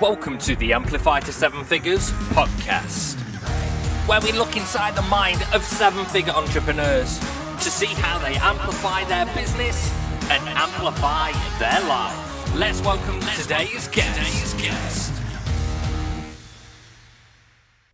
Welcome to the Amplify to Seven Figures podcast, where we look inside the mind of seven figure entrepreneurs to see how they amplify their business and amplify their life. Let's welcome today's guest.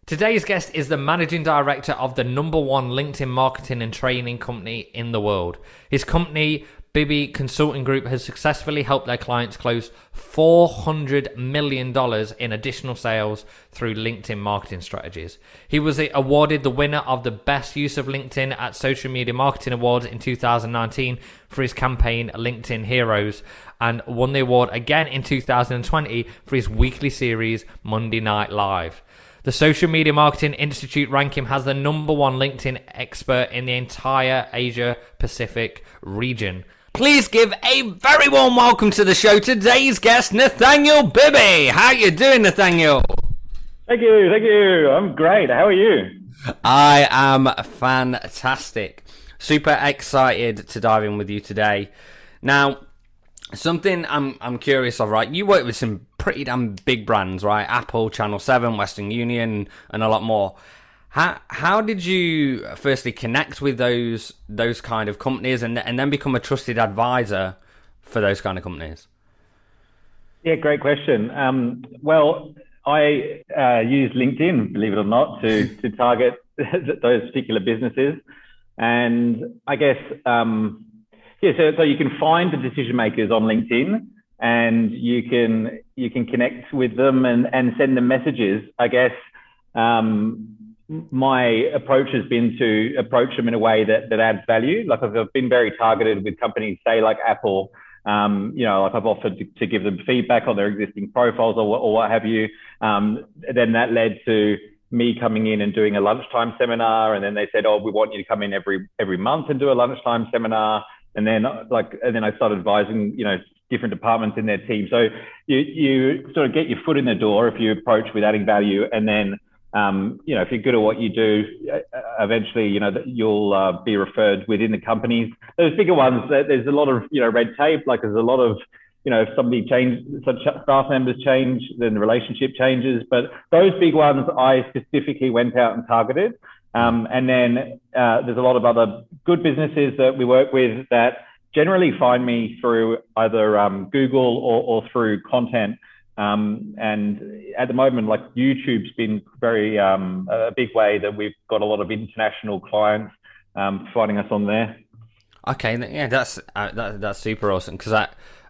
Today's guest. Is the managing director of the number one LinkedIn marketing and training company in the world. His company, Bibby Consulting Group, has successfully helped their clients close $400 million in additional sales through LinkedIn marketing strategies. He was awarded the winner of the best use of LinkedIn at Social Media Marketing Awards in 2019 for his campaign LinkedIn Heroes and won the award again in 2020 for his weekly series Monday Night Live. The Social Media Marketing Institute rank him as the number one LinkedIn expert in the entire Asia Pacific region. Please give a very warm welcome to the show today's guest, Nathaniel Bibby. How you doing, Nathaniel? Thank you, thank you. I'm great. How are you? I am fantastic. Super excited to dive in with you today. Now, something I'm I'm curious of, right? You work with some pretty damn big brands, right? Apple, Channel Seven, Western Union, and a lot more. How how did you firstly connect with those those kind of companies and and then become a trusted advisor for those kind of companies? Yeah, great question. Um, well, I uh, use LinkedIn, believe it or not, to to target those particular businesses, and I guess um, yeah, so, so you can find the decision makers on LinkedIn and you can you can connect with them and, and send them messages. I guess um, my approach has been to approach them in a way that, that adds value. Like I've been very targeted with companies, say like Apple. Um, you know, like I've offered to, to, give them feedback on their existing profiles or, or what have you. Um, then that led to me coming in and doing a lunchtime seminar, and then they said, "Oh, we want you to come in every every month and do a lunchtime seminar." And then like, and then I started advising, you know, different departments in their team. So you, you sort of get your foot in the door if you approach with adding value, and then um, you know if you're good at what you do, uh, eventually you know you'll uh, be referred within the companies. Those bigger ones, there's a lot of you know red tape. Like there's a lot of you know if somebody change, some staff members change, then the relationship changes. But those big ones, I specifically went out and targeted. Um, and then uh, there's a lot of other good businesses that we work with that generally find me through either um, Google or, or, through content. Um, and at the moment, like YouTube's been very um, a big way that we've got a lot of international clients um, finding us on there. Okay, yeah, that's uh, that, that's super awesome. Because I,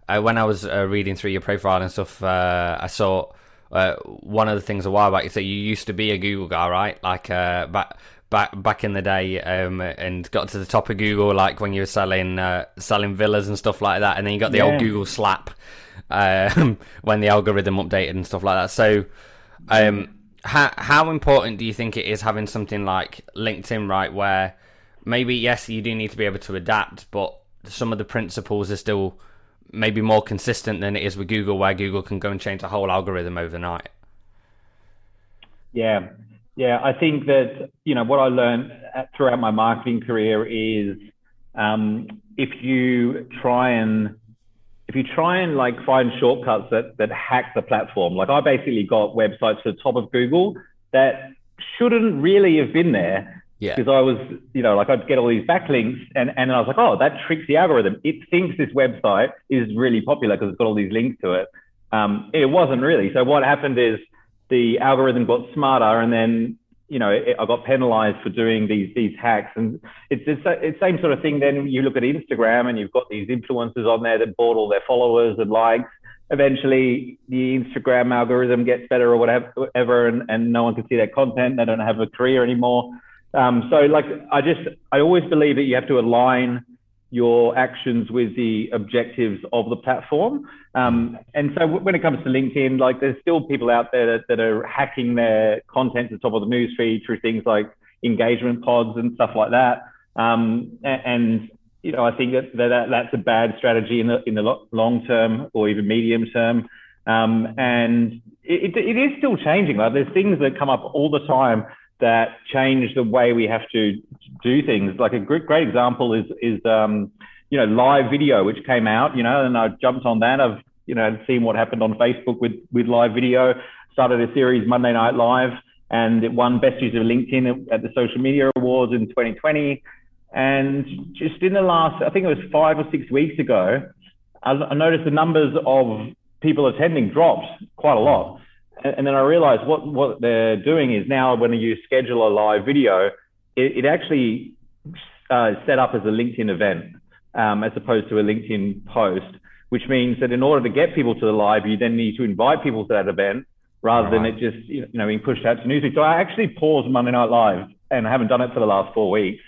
uh, when I was uh, reading through your profile and stuff, uh, I saw uh, one of the things a while back. You said you used to be a Google guy, right? Like, uh, back back back in the day, um, and got to the top of Google, like when you were selling uh, selling villas and stuff like that, and then you got the yeah. old Google slap um, when the algorithm updated and stuff like that. So, um, how how important do you think it is having something like LinkedIn, right, where maybe yes, you do need to be able to adapt, but some of the principles are still maybe more consistent than it is with Google, where Google can go and change the whole algorithm overnight. Yeah, yeah, I think that you know what I learned throughout my marketing career is um, if you try and if you try and like find shortcuts that that hack the platform, like I basically got websites to the top of Google that shouldn't really have been there. Yeah. Because I was, you know, like I'd get all these backlinks and, and I was like, oh, that tricks the algorithm. It thinks this website is really popular because it's got all these links to it. Um, it wasn't really. So what happened is the algorithm got smarter and then you know it, I got penalized for doing these these hacks. And it's it's the same sort of thing then you look at Instagram and you've got these influencers on there that bought all their followers and likes. Eventually the Instagram algorithm gets better or whatever, whatever and, and no one can see their content. They don't have a career anymore. Um, so like I just I always believe that you have to align your actions with the objectives of the platform. Um, and so when it comes to LinkedIn, like there's still people out there that, that are hacking their content to the top of the newsfeed through things like engagement pods and stuff like that. Um, and, and, you know, I think that, that that's a bad strategy in the in the long term or even medium term. Um, and it, it, it is still changing. Like there's things that come up all the time that change the way we have to do things. Like a great, great example is is um, you know live video, which came out. You know, and I jumped on that. I've you know, seeing what happened on Facebook with with live video. Started a series Monday Night Live, and it won Best Use of LinkedIn at the Social Media Awards in 2020. And just in the last, I think it was five or six weeks ago, I noticed the numbers of people attending dropped quite a lot. And then I realized what, what they're doing is now when you schedule a live video, it, it actually uh, set up as a LinkedIn event um, as opposed to a LinkedIn post, which means that in order to get people to the live, you then need to invite people to that event rather right. than it just you know being pushed out to newsfeed. So I actually paused Monday Night Live and I haven't done it for the last four weeks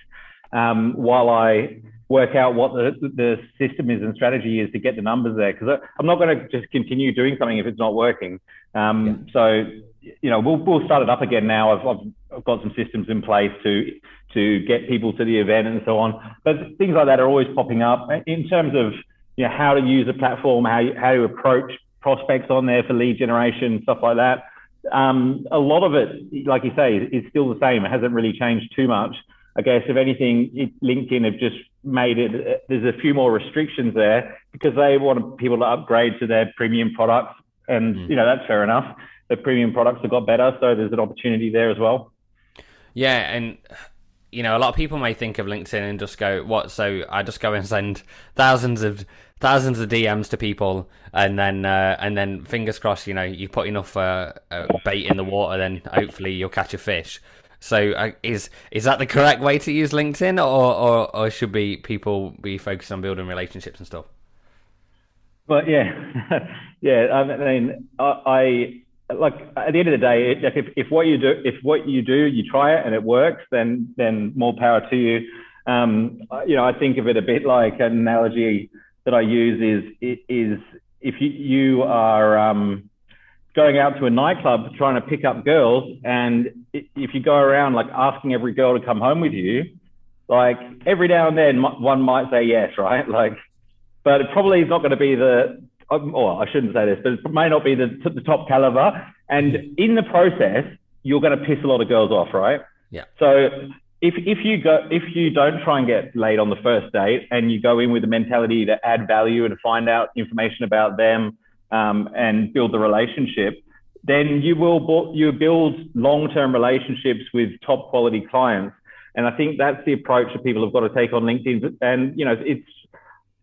um, while I work out what the, the system is and strategy is to get the numbers there because I'm not going to just continue doing something if it's not working. Um, yeah. So you know we'll we'll start it up again now. I've, I've, I've got some systems in place to to get people to the event and so on. But things like that are always popping up in terms of you know how to use a platform, how you, how to approach prospects on there for lead generation, stuff like that. Um, a lot of it, like you say, is still the same. It hasn't really changed too much. I guess if anything, it, LinkedIn have just made it. There's a few more restrictions there because they want people to upgrade to their premium products, and mm. you know that's fair enough. The premium products have got better, so there's an opportunity there as well. Yeah, and you know, a lot of people may think of LinkedIn and just go, "What?" So I just go and send thousands of thousands of DMs to people, and then uh, and then fingers crossed, you know, you put enough uh, uh, bait in the water, then hopefully you'll catch a fish. So uh, is is that the correct way to use LinkedIn, or, or or should be people be focused on building relationships and stuff? But yeah, yeah. I mean, I, I like at the end of the day, like if, if what you do if what you do you try it and it works, then then more power to you. Um, you know, I think of it a bit like an analogy that I use is is if you, you are um, going out to a nightclub trying to pick up girls, and if you go around like asking every girl to come home with you, like every now and then one might say yes, right? Like, but it probably is not going to be the um, or I shouldn't say this, but it may not be the, the top caliber. And in the process, you're going to piss a lot of girls off, right? Yeah. So if if you go if you don't try and get laid on the first date and you go in with the mentality to add value and find out information about them um, and build the relationship, then you will you build long term relationships with top quality clients. And I think that's the approach that people have got to take on LinkedIn. And you know, it's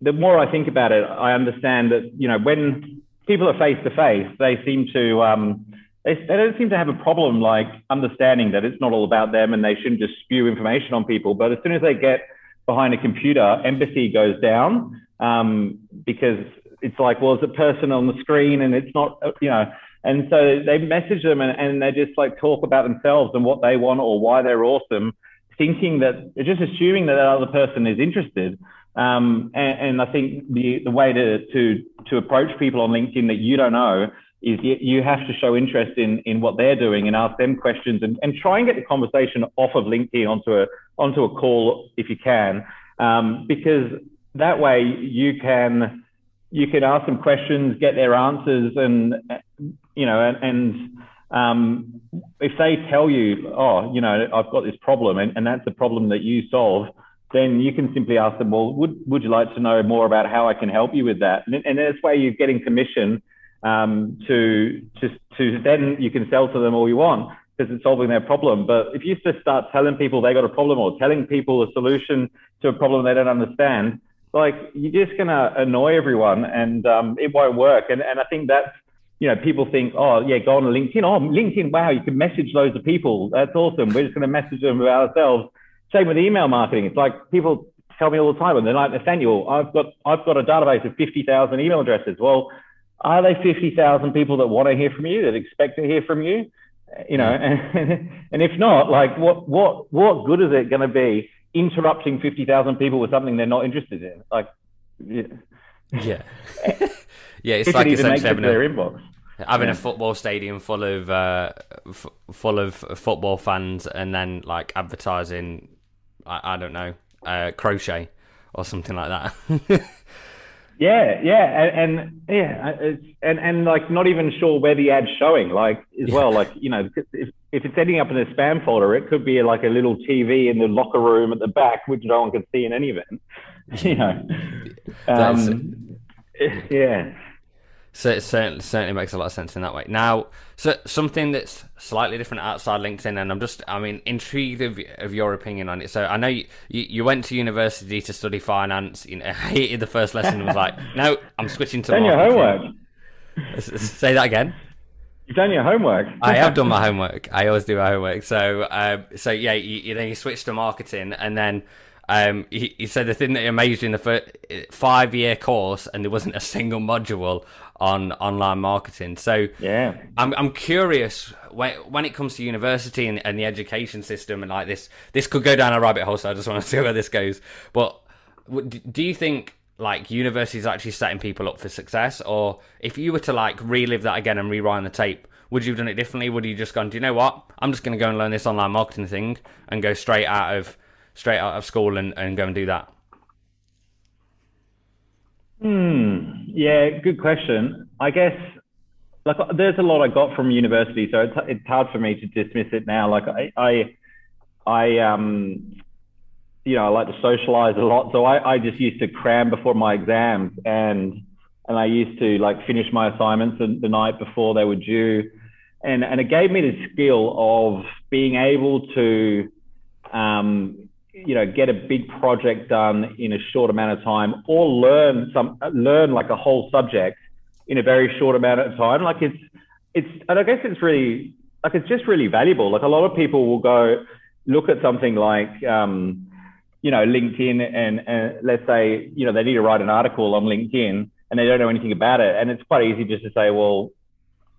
the more I think about it, I understand that you know when people are face to face, they seem to um, they, they don't seem to have a problem like understanding that it's not all about them and they shouldn't just spew information on people. But as soon as they get behind a computer, empathy goes down um, because it's like, well, it's a person on the screen and it's not, you know. And so they message them and, and they just like talk about themselves and what they want or why they're awesome, thinking that just assuming that that other person is interested. Um, and, and, I think the, the way to, to, to approach people on LinkedIn that you don't know is you have to show interest in, in what they're doing and ask them questions and, and try and get the conversation off of LinkedIn onto a, onto a call if you can, um, because that way you can, you can ask them questions, get their answers and, you know, and, and um, if they tell you, oh, you know, I've got this problem and, and that's the problem that you solve, then you can simply ask them, well, would, would you like to know more about how I can help you with that? And, and this way you're getting commission um, to, to, to then you can sell to them all you want because it's solving their problem. But if you just start telling people they got a problem or telling people a solution to a problem they don't understand, like you're just going to annoy everyone and um, it won't work. And, and I think that's, you know, people think, oh, yeah, go on LinkedIn. Oh, LinkedIn, wow, you can message loads of people. That's awesome. We're just going to message them about ourselves. Same with email marketing. It's like people tell me all the time, and they're like, Nathaniel, I've got I've got a database of 50,000 email addresses. Well, are they 50,000 people that want to hear from you, that expect to hear from you? You know, and, and if not, like what, what, what good is it going to be interrupting 50,000 people with something they're not interested in? Like, yeah. Yeah. yeah it's like essentially having, a, inbox. having yeah. a football stadium full of, uh, f- full of football fans and then like advertising, I, I don't know, uh, crochet or something like that. Yeah, yeah, and, and yeah, and and like not even sure where the ad's showing, like as yeah. well, like you know, if, if it's ending up in a spam folder, it could be like a little TV in the locker room at the back, which no one can see in any event. You know, um, yeah. So it certainly, certainly makes a lot of sense in that way. Now, so something that's slightly different outside LinkedIn, and I'm just, I mean, intrigued of, of your opinion on it. So I know you, you, you went to university to study finance. You know, hated the first lesson and was like, no, I'm switching to Done your homework. Say that again. You've done your homework. I have done my homework. I always do my homework. So, um, so yeah, you, you, then you switch to marketing, and then um, he, he, said the thing that amazed in the first five year course, and there wasn't a single module on online marketing. So yeah, I'm I'm curious when when it comes to university and, and the education system and like this this could go down a rabbit hole. So I just want to see where this goes. But do you think like universities actually setting people up for success, or if you were to like relive that again and rewind the tape? Would you have done it differently? Would you just gone, do you know what? I'm just going to go and learn this online marketing thing and go straight out of straight out of school and, and go and do that? Hmm. Yeah, good question. I guess like there's a lot I got from university, so it's it's hard for me to dismiss it now. Like I I, I um you know I like to socialize a lot, so I, I just used to cram before my exams and and I used to like finish my assignments the, the night before they were due, and and it gave me the skill of being able to um you know get a big project done in a short amount of time or learn some learn like a whole subject in a very short amount of time like it's it's and i guess it's really like it's just really valuable. Like a lot of people will go look at something like um, you know linkedin and, and let's say you know they need to write an article on linkedin and they don't know anything about it. And it's quite easy just to say well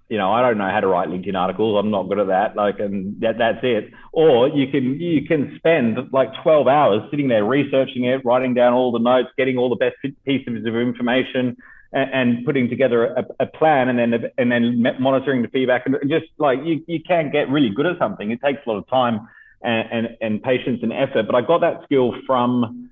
you know, I don't know how to write LinkedIn articles. I'm not good at that. Like, and that, that's it. Or you can you can spend like 12 hours sitting there researching it, writing down all the notes, getting all the best pieces of information, and, and putting together a, a, plan, and then and then monitoring the feedback, and just like you you can get really good at something. It takes a lot of time and and, and patience and effort. But I got that skill from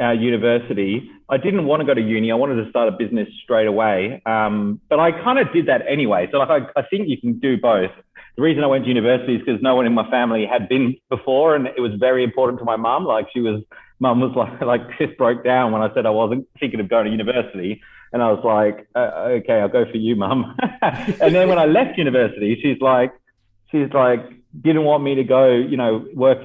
uh, university. I didn't want to go to uni. I wanted to start a business straight away. Um, but I kind of did that anyway. So like I, I think you can do both. The reason I went to university is because no one in my family had been before, and it was very important to my mum. Like she was, mum was like like just broke down when I said I wasn't thinking of going to university, and I was like, uh, okay, I'll go for you, mum. and then when I left university, she's like, she's like, didn't want me to go, you know, work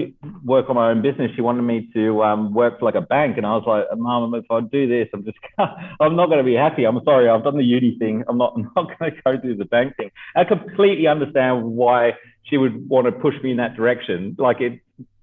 work on my own business. She wanted me to um, work for like a bank, and I was like, Mom, if I do this, I'm just, I'm not going to be happy. I'm sorry, I've done the uni thing. I'm not, I'm not going to go do the bank thing. I completely understand why she would want to push me in that direction. Like it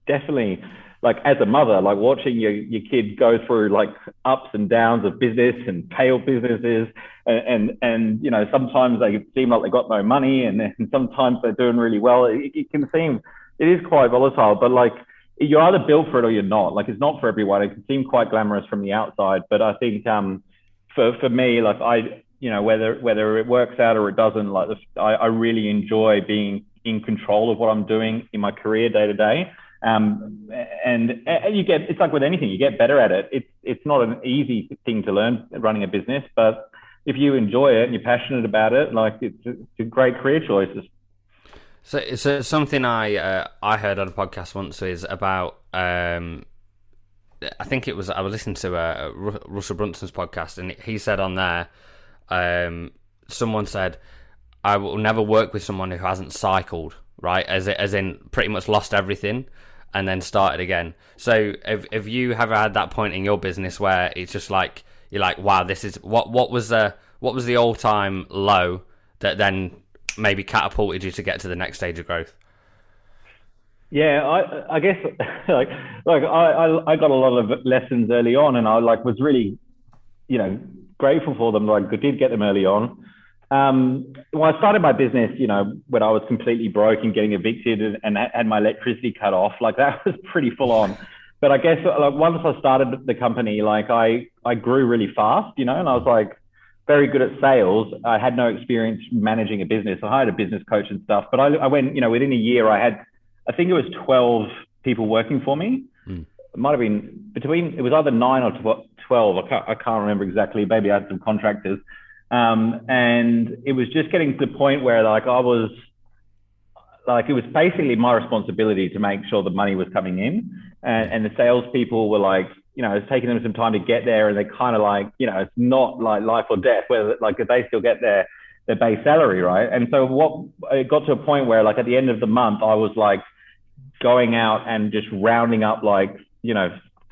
definitely like as a mother, like watching your, your kid go through like ups and downs of business and failed businesses. And, and, and, you know, sometimes they seem like they got no money and then sometimes they're doing really well. It, it can seem, it is quite volatile, but like you're either built for it or you're not. Like it's not for everyone. It can seem quite glamorous from the outside, but I think, um, for, for me, like I, you know, whether, whether it works out or it doesn't, like I, I really enjoy being in control of what I'm doing in my career day to day. Um, and, and you get it's like with anything, you get better at it. It's it's not an easy thing to learn running a business, but if you enjoy it and you're passionate about it, like it's, it's a great career choices. So, so something I uh, I heard on a podcast once is about um, I think it was I was listening to uh, Russell Brunson's podcast and he said on there um, someone said I will never work with someone who hasn't cycled right? As as in pretty much lost everything and then started again. So if if you have had that point in your business where it's just like you're like, wow, this is what what was the what was the all time low that then maybe catapulted you to get to the next stage of growth? Yeah, I I guess like like I I got a lot of lessons early on, and I like was really, you know, grateful for them. Like I did get them early on, um, well, I started my business, you know, when I was completely broke and getting evicted and, and had my electricity cut off. Like that was pretty full on. But I guess like once I started the company, like I I grew really fast, you know, and I was like very good at sales. I had no experience managing a business. I hired a business coach and stuff, but I, I went, you know, within a year, I had, I think it was twelve people working for me. Mm. It might have been between. It was either nine or twelve. I can't I can't remember exactly. Maybe I had some contractors. Um, and it was just getting to the point where like I was like it was basically my responsibility to make sure the money was coming in, and, and the salespeople were like you know, it's taking them some time to get there, and they're kind of like, you know, it's not like life or death. Whether like if they still get their their base salary, right? And so what it got to a point where like at the end of the month, I was like going out and just rounding up like you know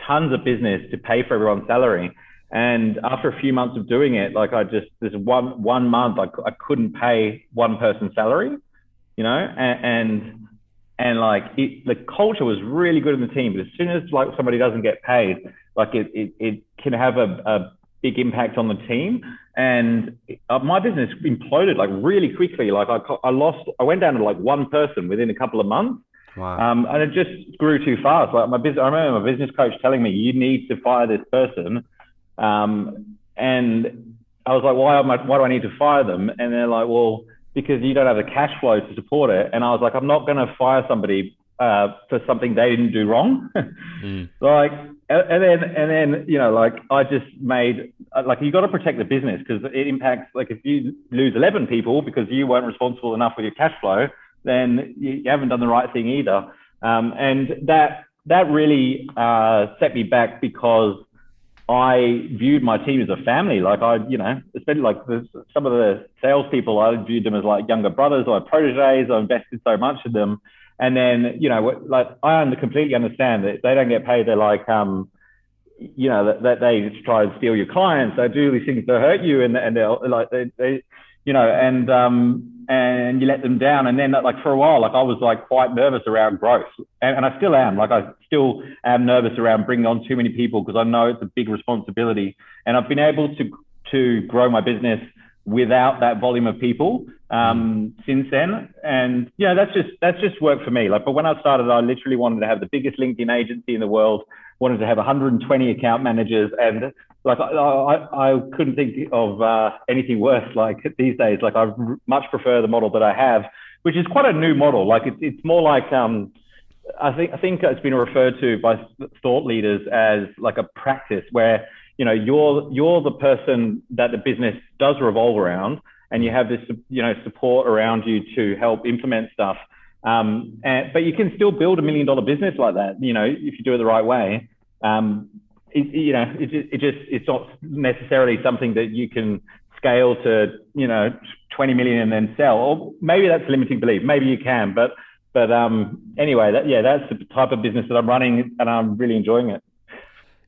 tons of business to pay for everyone's salary. And after a few months of doing it, like I just this one one month I, I couldn't pay one person's salary, you know, and, and and like it, the culture was really good in the team. But as soon as like somebody doesn't get paid, like it it, it can have a, a big impact on the team. And uh, my business imploded like really quickly. Like I I lost I went down to like one person within a couple of months. Wow. Um, and it just grew too fast. Like my business, I remember my business coach telling me, "You need to fire this person," um, and I was like, "Why am I, Why do I need to fire them?" And they're like, "Well." because you don't have the cash flow to support it. And I was like, I'm not going to fire somebody uh, for something they didn't do wrong. mm. Like, and then, and then, you know, like I just made, like, you got to protect the business because it impacts, like, if you lose 11 people because you weren't responsible enough with your cash flow, then you, you haven't done the right thing either. Um, and that, that really uh, set me back because I viewed my team as a family. Like I, you know, especially like the, some of the salespeople, I viewed them as like younger brothers or proteges. I invested so much in them, and then you know, like I completely understand that they don't get paid. They're like, um, you know, that, that they try and steal your clients. They do these things to hurt you, and and they're like they, they you know, and um, and you let them down. And then like for a while, like I was like quite nervous around growth, and, and I still am. Like I still am nervous around bringing on too many people because I know it's a big responsibility. And I've been able to to grow my business without that volume of people um, since then. And yeah, that's just that's just worked for me. Like, but when I started, I literally wanted to have the biggest LinkedIn agency in the world. Wanted to have 120 account managers, and like I, I, I couldn't think of uh, anything worse. Like these days, like I much prefer the model that I have, which is quite a new model. Like it's it's more like um, I think I think it's been referred to by thought leaders as like a practice where you know you're you're the person that the business does revolve around, and you have this you know support around you to help implement stuff. Um, and, but you can still build a million dollar business like that, you know, if you do it the right way. Um, it, you know, it, it just it's not necessarily something that you can scale to, you know, 20 million and then sell. Or maybe that's a limiting belief. Maybe you can, but but um, anyway, that, yeah, that's the type of business that I'm running, and I'm really enjoying it.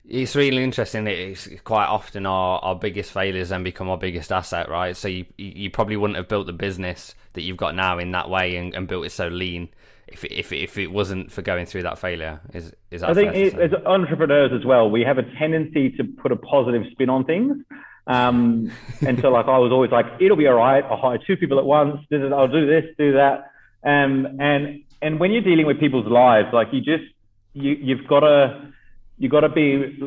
It's really interesting. It's quite often our, our biggest failures then become our biggest asset, right? So you you probably wouldn't have built the business that you've got now in that way and, and built it so lean if if if it wasn't for going through that failure. Is is that? I think it, as entrepreneurs as well, we have a tendency to put a positive spin on things. Um, and so like I was always like, it'll be all right. I'll hire two people at once. I'll do this, do that. Um, and and when you're dealing with people's lives, like you just you you've got to you got to be.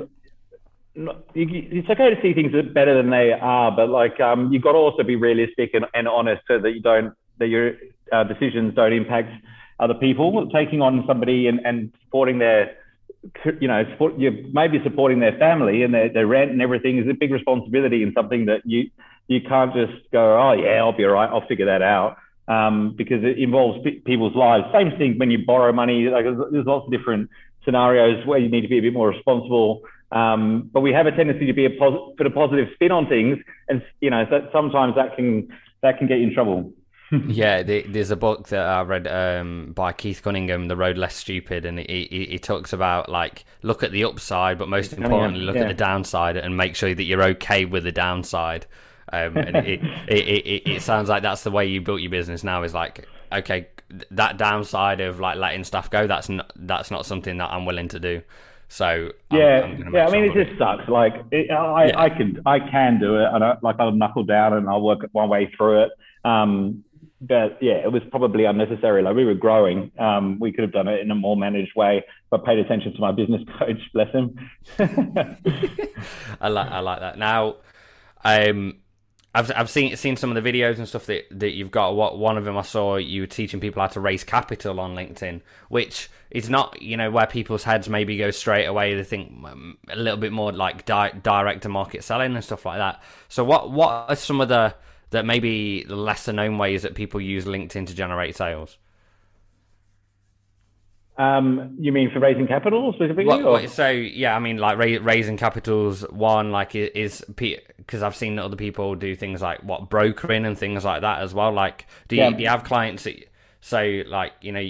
It's okay to see things better than they are, but like um, you've got to also be realistic and, and honest so that you don't that your uh, decisions don't impact other people. Taking on somebody and, and supporting their, you know, support, you maybe supporting their family and their, their rent and everything is a big responsibility and something that you you can't just go, oh yeah, I'll be all right, I'll figure that out. Um, because it involves p- people's lives. Same thing when you borrow money. Like there's lots of different scenarios where you need to be a bit more responsible. Um, but we have a tendency to be a pos- put a positive spin on things, and you know that sometimes that can that can get you in trouble. Yeah, there's a book that I read um, by Keith Cunningham, The Road Less Stupid, and he, he, he, talks about like look at the upside, but most importantly, look yeah. at the downside and make sure that you're okay with the downside. Um, and it, it, it, it, sounds like that's the way you built your business now. Is like okay, that downside of like letting stuff go. That's not that's not something that I'm willing to do. So yeah, I'm, I'm yeah. I mean, it just sucks. Like it, I, yeah. I can I can do it, and I, like I'll knuckle down and I'll work one way through it. Um, but yeah, it was probably unnecessary. Like we were growing, um, we could have done it in a more managed way, but paid attention to my business coach. Bless him. I like I like that. Now, um, I've I've seen seen some of the videos and stuff that, that you've got. What one of them I saw you were teaching people how to raise capital on LinkedIn, which is not you know where people's heads maybe go straight away. They think um, a little bit more like di- direct to market selling and stuff like that. So what what are some of the that maybe the lesser known ways that people use LinkedIn to generate sales? Um, you mean for raising capital specifically? So yeah, I mean like ra- raising capitals. One like is because I've seen other people do things like what brokering and things like that as well. Like, do you, yeah. do you have clients that so like you know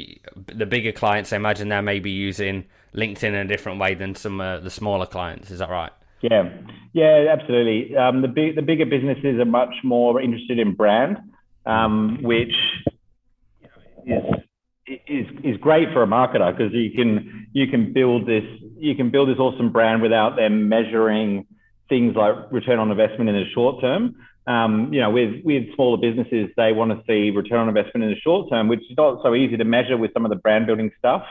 the bigger clients? I imagine they're maybe using LinkedIn in a different way than some uh, the smaller clients. Is that right? Yeah, yeah, absolutely. Um, the big the bigger businesses are much more interested in brand, um, which is is is great for a marketer because you can you can build this you can build this awesome brand without them measuring things like return on investment in the short term. Um, you know, with with smaller businesses, they want to see return on investment in the short term, which is not so easy to measure with some of the brand building stuff.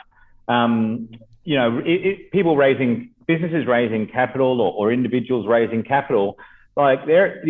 Um, you know, it, it, people raising businesses raising capital or, or individuals raising capital, like there,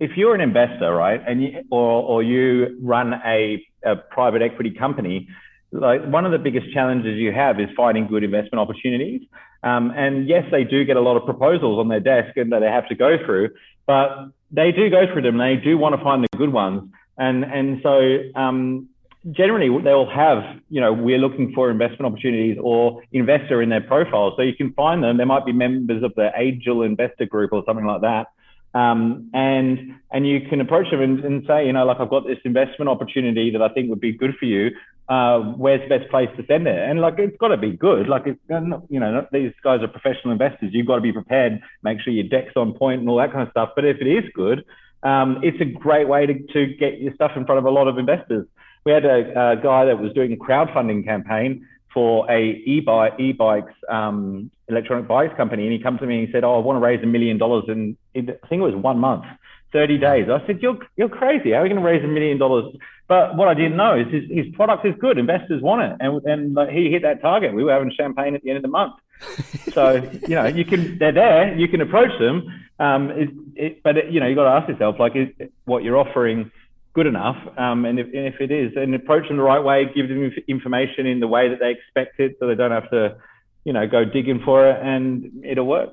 if you're an investor, right, and you, or or you run a, a private equity company, like one of the biggest challenges you have is finding good investment opportunities. Um, and yes, they do get a lot of proposals on their desk and that they have to go through, but they do go through them. They do want to find the good ones. And, and so, um, generally they'll have, you know, we're looking for investment opportunities or investor in their profile. So you can find them. They might be members of the Agile Investor Group or something like that. Um, and and you can approach them and, and, say, you know, like I've got this investment opportunity that I think would be good for you. Uh, where's the best place to send it? And like it's got to be good. Like it's you know these guys are professional investors. You've got to be prepared. Make sure your deck's on point and all that kind of stuff. But if it is good, um, it's a great way to, to get your stuff in front of a lot of investors. We had a, a guy that was doing a crowdfunding campaign for a e-bike, e-bikes, um, electronic bikes company. And he comes to me and he said, oh, I want to raise a million dollars in, in, I think it was one month, 30 days. I said, you're, you're crazy. How are you going to raise a million dollars? But what I didn't know is his, his product is good. Investors want it. And, and he hit that target. We were having champagne at the end of the month. so, you know, you can, they're there, you can approach them. Um, it, it, but, it, you know, you've got to ask yourself, like, is what you're offering – good enough. Um, and, if, and, if, it is, and approach them the right way, give them information in the way that they expect it, so they don't have to, you know, go digging for it, and it'll work.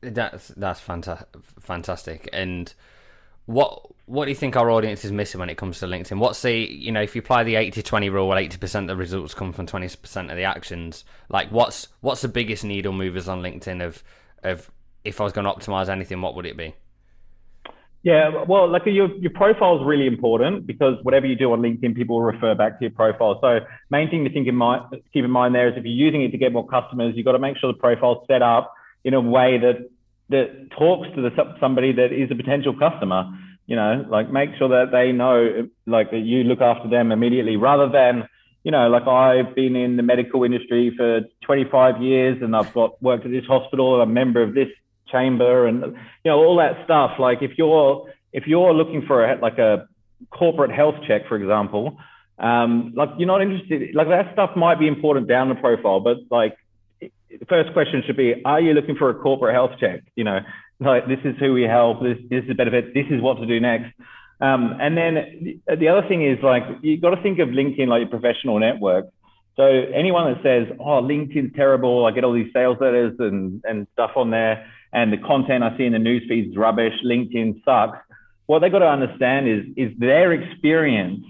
That's that's fanta- fantastic. And what what do you think our audience is missing when it comes to LinkedIn? What's the you know if you apply the 80-20 rule, where eighty percent of the results come from twenty percent of the actions, like what's what's the biggest needle movers on LinkedIn of of if I was going to optimize anything, what would it be? Yeah, well, like your your profile is really important because whatever you do on LinkedIn, people will refer back to your profile. So main thing to think in mind, keep in mind there is if you're using it to get more customers, you've got to make sure the profile's set up in a way that that talks to the somebody that is a potential customer. You know, like make sure that they know like that you look after them immediately, rather than you know, like I've been in the medical industry for 25 years and I've got worked at this hospital. I'm a member of this chamber and you know all that stuff. Like if you're if you're looking for a like a corporate health check for example um, like you're not interested like that stuff might be important down the profile but like the first question should be are you looking for a corporate health check? You know like this is who we help this, this is a benefit this is what to do next. Um, and then the other thing is like you got to think of linkedin like your professional network. So anyone that says oh linkedin's terrible i get all these sales letters and and stuff on there and the content I see in the newsfeed is rubbish, LinkedIn sucks. What they've got to understand is, is their experience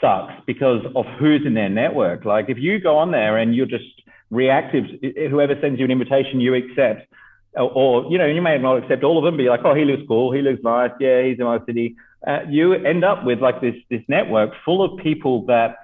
sucks because of who's in their network. Like if you go on there and you're just reactive, whoever sends you an invitation, you accept. Or, or you know, you may not accept all of them, be like, oh, he looks cool, he looks nice, yeah, he's in my city. Uh, you end up with like this this network full of people that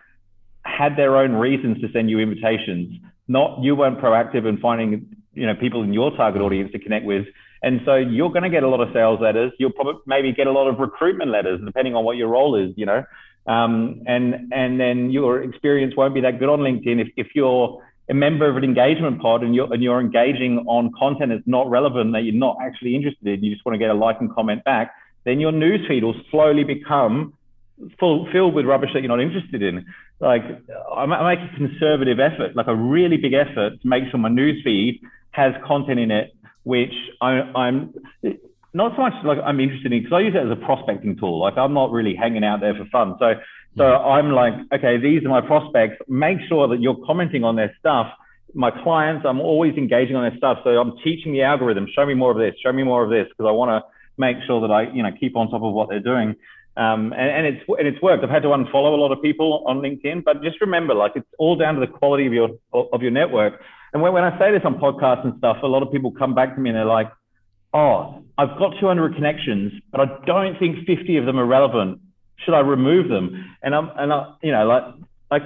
had their own reasons to send you invitations. Not you weren't proactive in finding you know people in your target audience to connect with. And so you're going to get a lot of sales letters. You'll probably maybe get a lot of recruitment letters, depending on what your role is. You know, um, and and then your experience won't be that good on LinkedIn if, if you're a member of an engagement pod and you're and you're engaging on content that's not relevant that you're not actually interested in. You just want to get a like and comment back. Then your newsfeed will slowly become full filled with rubbish that you're not interested in. Like I make a conservative effort, like a really big effort to make sure my newsfeed has content in it which I, am not so much like I'm interested in because I use it as a prospecting tool. Like I'm not really hanging out there for fun. So so I'm like, okay, these are my prospects. Make sure that you're commenting on their stuff. My clients, I'm always engaging on their stuff. So I'm teaching the algorithm. Show me more of this. Show me more of this because I want to make sure that I you know keep on top of what they're doing. Um, and, and it's and it's worked. I've had to unfollow a lot of people on LinkedIn, but just remember, like it's all down to the quality of your of your network. And when, when I say this on podcasts and stuff, a lot of people come back to me and they're like, "Oh, I've got 200 connections, but I don't think 50 of them are relevant. Should I remove them?" And I'm and I, you know, like like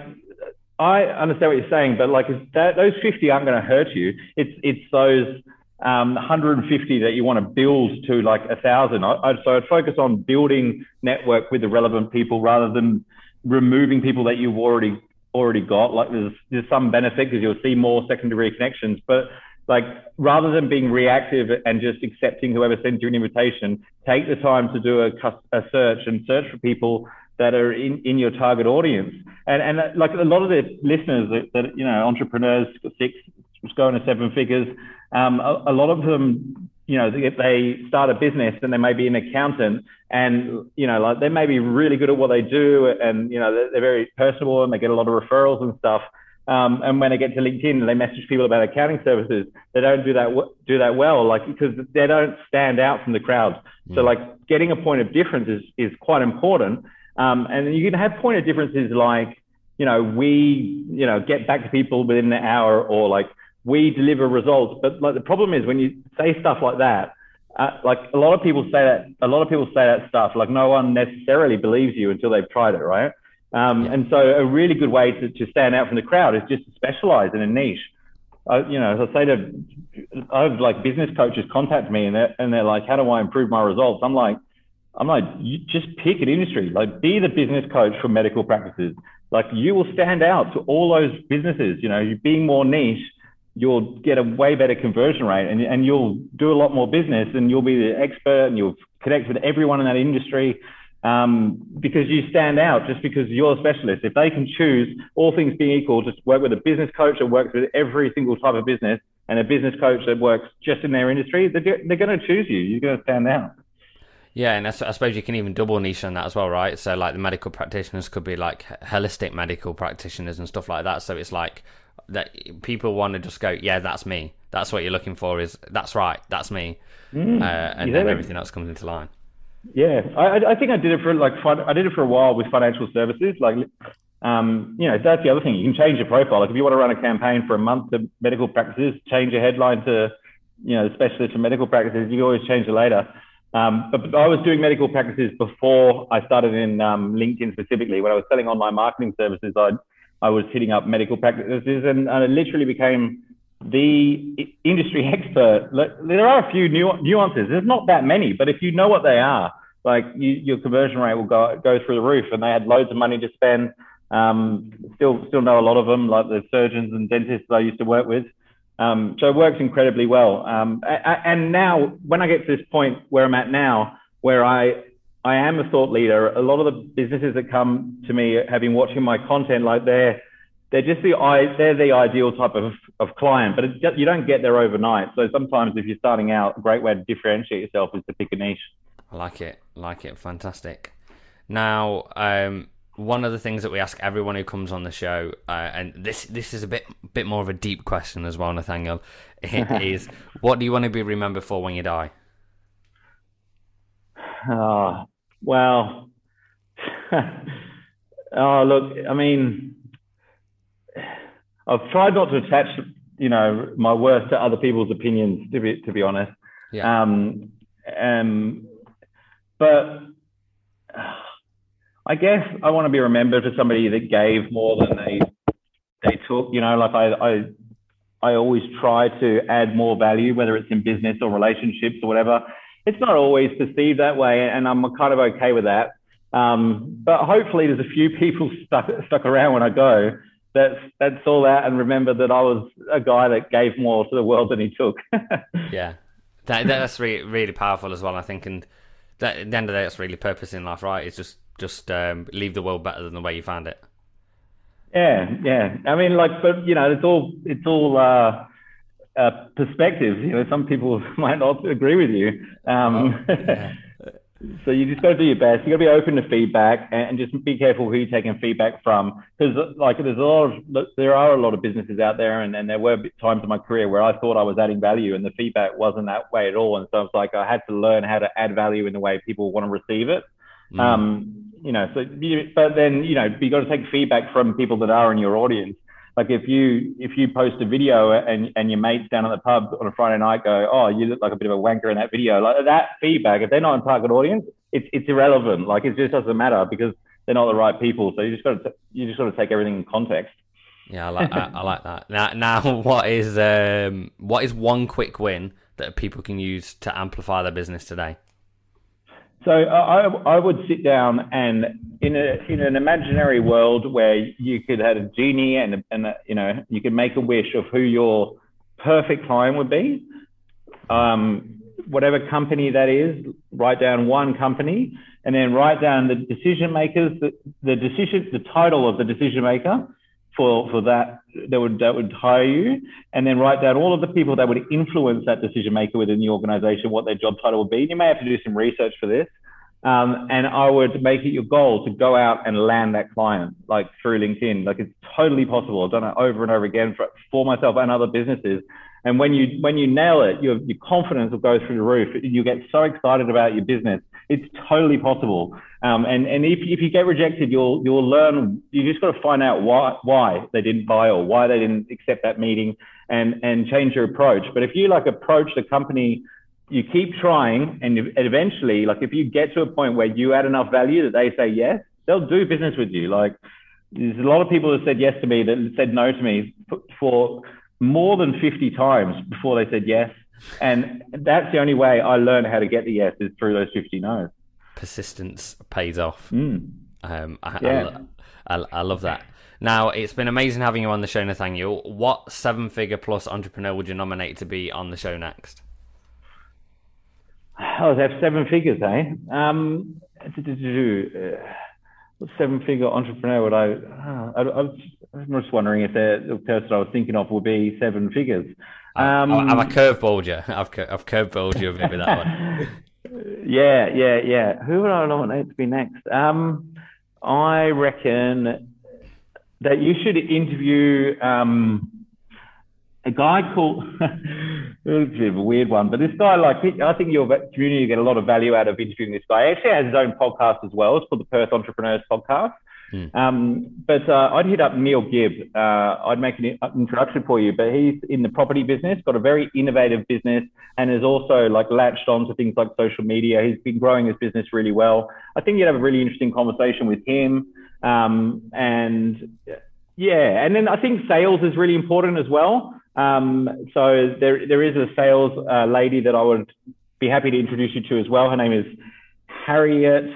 I understand what you're saying, but like that, those 50 aren't going to hurt you. It's it's those um, 150 that you want to build to like a thousand. I, so I'd focus on building network with the relevant people rather than removing people that you've already already got. Like there's there's some benefit because you'll see more secondary connections, but like rather than being reactive and just accepting whoever sends you an invitation, take the time to do a, a search and search for people that are in, in your target audience. And and like a lot of the listeners that, that you know entrepreneurs six going to seven figures um, a, a, lot of them, you know, if they start a business and they may be an accountant and, you know, like they may be really good at what they do and, you know, they're, they're very personable and they get a lot of referrals and stuff. Um, and when they get to LinkedIn, they message people about accounting services. They don't do that do that well, like because they don't stand out from the crowd. Mm. So like getting a point of difference is is quite important. Um, and you can have point of differences like you know we you know get back to people within an hour or like we deliver results. But like the problem is when you say stuff like that, uh, like a lot of people say that a lot of people say that stuff. Like no one necessarily believes you until they've tried it, right? Um, yeah. And so a really good way to, to stand out from the crowd is just to specialize in a niche. Uh, you know, as I say to, I have like business coaches contact me and they're, and they're like, how do I improve my results? I'm like, I'm like, you just pick an industry, like be the business coach for medical practices. Like you will stand out to all those businesses, you know, you being more niche you'll get a way better conversion rate and, and you'll do a lot more business and you'll be the expert and you'll connect with everyone in that industry um, because you stand out just because you're a specialist. If they can choose, all things being equal, just work with a business coach that works with every single type of business and a business coach that works just in their industry, they're, they're going to choose you. You're going to stand out. Yeah, and I, suppose you can even double niche on that as well, right? So, like the medical practitioners could be like holistic medical practitioners and stuff like that. So it's like that people want to just go, yeah, that's me. That's what you're looking for. Is that's right? That's me. Mm, uh, and then everything else comes into line. Yeah, I, I think I did it for like I did it for a while with financial services. Like, um, you know, that's the other thing. You can change your profile. Like, if you want to run a campaign for a month to medical practices, change your headline to, you know, specialist for medical practices. You can always change it later. Um, but, but, I was doing medical practices before I started in um, LinkedIn specifically. When I was selling online marketing services, I I was hitting up medical practices and, and I literally became the industry expert. There are a few nuances. There's not that many, but if you know what they are, like you, your conversion rate will go go through the roof. And they had loads of money to spend. Um, still still know a lot of them, like the surgeons and dentists I used to work with. Um, so it works incredibly well. Um, and now, when I get to this point where I'm at now, where I I am a thought leader. A lot of the businesses that come to me have been watching my content, like they're they're just the they're the ideal type of, of client, but just, you don't get there overnight. So sometimes if you're starting out, a great way to differentiate yourself is to pick a niche. I like it, like it, fantastic. Now, um, one of the things that we ask everyone who comes on the show, uh, and this this is a bit bit more of a deep question as well, Nathaniel, is what do you want to be remembered for when you die? Oh, well, oh look, I mean, I've tried not to attach, you know, my worth to other people's opinions. To be to be honest, yeah. Um, um, but I guess I want to be remembered as somebody that gave more than they they took. You know, like I I I always try to add more value, whether it's in business or relationships or whatever it's not always perceived that way, and I'm kind of okay with that. Um, but hopefully, there's a few people stuck stuck around when I go that that saw that and remember that I was a guy that gave more to the world than he took. yeah, that, that's really really powerful as well. I think, and that, at the end of the day, that's really purpose in life, right? It's just just um, leave the world better than the way you found it. Yeah, yeah. I mean, like, but you know, it's all it's all. Uh, uh, perspectives. You know, some people might not agree with you. Um, oh, yeah. so you just got to do your best. You got to be open to feedback and, just be careful who you're taking feedback from. Because like there's a lot of there are a lot of businesses out there, and, and there were times in my career where I thought I was adding value, and the feedback wasn't that way at all. And so it's like I had to learn how to add value in the way people want to receive it. Mm. Um, you know, so you, but then you know you got to take feedback from people that are in your audience. Like if you if you post a video and and your mates down at the pub on a Friday night go, oh, you look like a bit of a wanker in that video. Like that feedback, if they're not in target audience, it's it's irrelevant. Like it just doesn't matter because they're not the right people. So you just got to you just got to take everything in context. Yeah, I like I, I like that. Now, now, what is um, what is one quick win that people can use to amplify their business today? So I, I would sit down and in a in an imaginary world where you could have a genie and and you know you could make a wish of who your perfect client would be. Um, whatever company that is, write down one company and then write down the decision makers, the, the decision, the title of the decision maker for, for that, that would, that would hire you. And then write down all of the people that would influence that decision maker within the organization, what their job title would be. You may have to do some research for this. Um, and I would make it your goal to go out and land that client, like through LinkedIn. Like it's totally possible. I've done it over and over again for, for myself and other businesses. And when you when you nail it, your your confidence will go through the roof. You get so excited about your business. It's totally possible. Um, and and if, if you get rejected, you'll you'll learn. You just got to find out why why they didn't buy or why they didn't accept that meeting, and and change your approach. But if you like approach the company, you keep trying, and eventually, like if you get to a point where you add enough value that they say yes, they'll do business with you. Like there's a lot of people that said yes to me that said no to me for more than 50 times before they said yes. And that's the only way I learned how to get the yes is through those 50 no's. Persistence pays off. Mm. Um, I, yeah. I, I, I, love that. Now, it's been amazing having you on the show, Nathaniel. What seven figure plus entrepreneur would you nominate to be on the show next? Oh, they have seven figures, eh? Um, seven figure entrepreneur would I, uh, I, I, am just wondering if the person I was thinking of would be seven figures. Um, I'm a curveballed you. I've, I've curveballed you maybe that one. yeah, yeah, yeah. Who would I nominate to be next? Um, I reckon that you should interview um, a guy called it's a bit of a weird one, but this guy, like, I think your community get a lot of value out of interviewing this guy. He actually has his own podcast as well. It's called the Perth Entrepreneurs Podcast. Mm. Um, but uh, I'd hit up Neil Gibb. Uh, I'd make an introduction for you, but he's in the property business, got a very innovative business, and has also like latched on to things like social media. He's been growing his business really well. I think you'd have a really interesting conversation with him. Um, and yeah, and then I think sales is really important as well. Um, so there, there is a sales uh, lady that I would be happy to introduce you to as well. Her name is Harriet.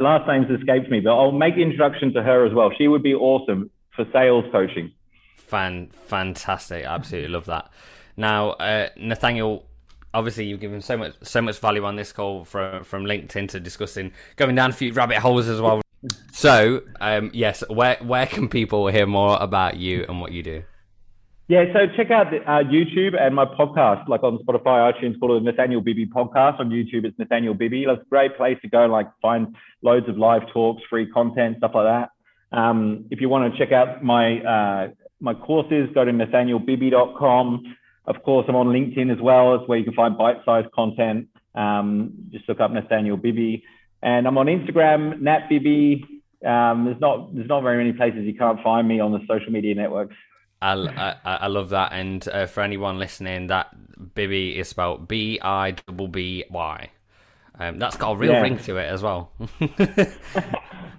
Last name's escaped me, but I'll make introduction to her as well. She would be awesome for sales coaching. Fan, fantastic! Absolutely love that. Now, uh, Nathaniel, obviously you've given so much so much value on this call from from LinkedIn to discussing going down a few rabbit holes as well so, um, yes, where where can people hear more about you and what you do? Yeah, so check out the, uh, YouTube and my podcast, like on Spotify, iTunes, called the Nathaniel Bibby podcast. On YouTube, it's Nathaniel Bibby. It's a great place to go like find loads of live talks, free content, stuff like that. Um, if you want to check out my uh, my courses, go to nathanielbibby.com. Of course, I'm on LinkedIn as well. It's where you can find bite-sized content. Um, just look up Nathaniel Bibby. And I'm on Instagram, NatBibby. Um, there's not there's not very many places you can't find me on the social media networks. I, I, I love that, and uh, for anyone listening, that Bibby is spelled B I double B Y. Um, that's got a real yeah. ring to it as well.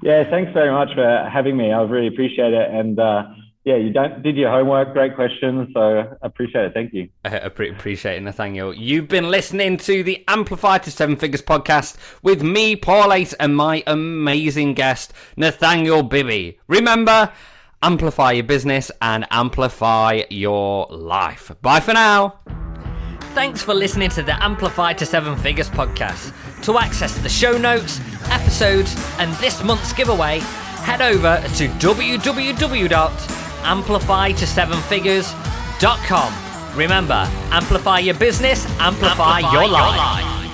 yeah, thanks very much for having me. I really appreciate it, and uh, yeah, you don't, did your homework. Great questions. So I appreciate it. Thank you. I appreciate it, Nathaniel. You've been listening to the Amplify to Seven Figures podcast with me, Paul Eight, and my amazing guest, Nathaniel Bibby. Remember, amplify your business and amplify your life. Bye for now. Thanks for listening to the Amplify to Seven Figures podcast. To access the show notes, episodes, and this month's giveaway, head over to www amplify to seven figures.com. Remember, amplify your business, amplify, amplify your, life. your life.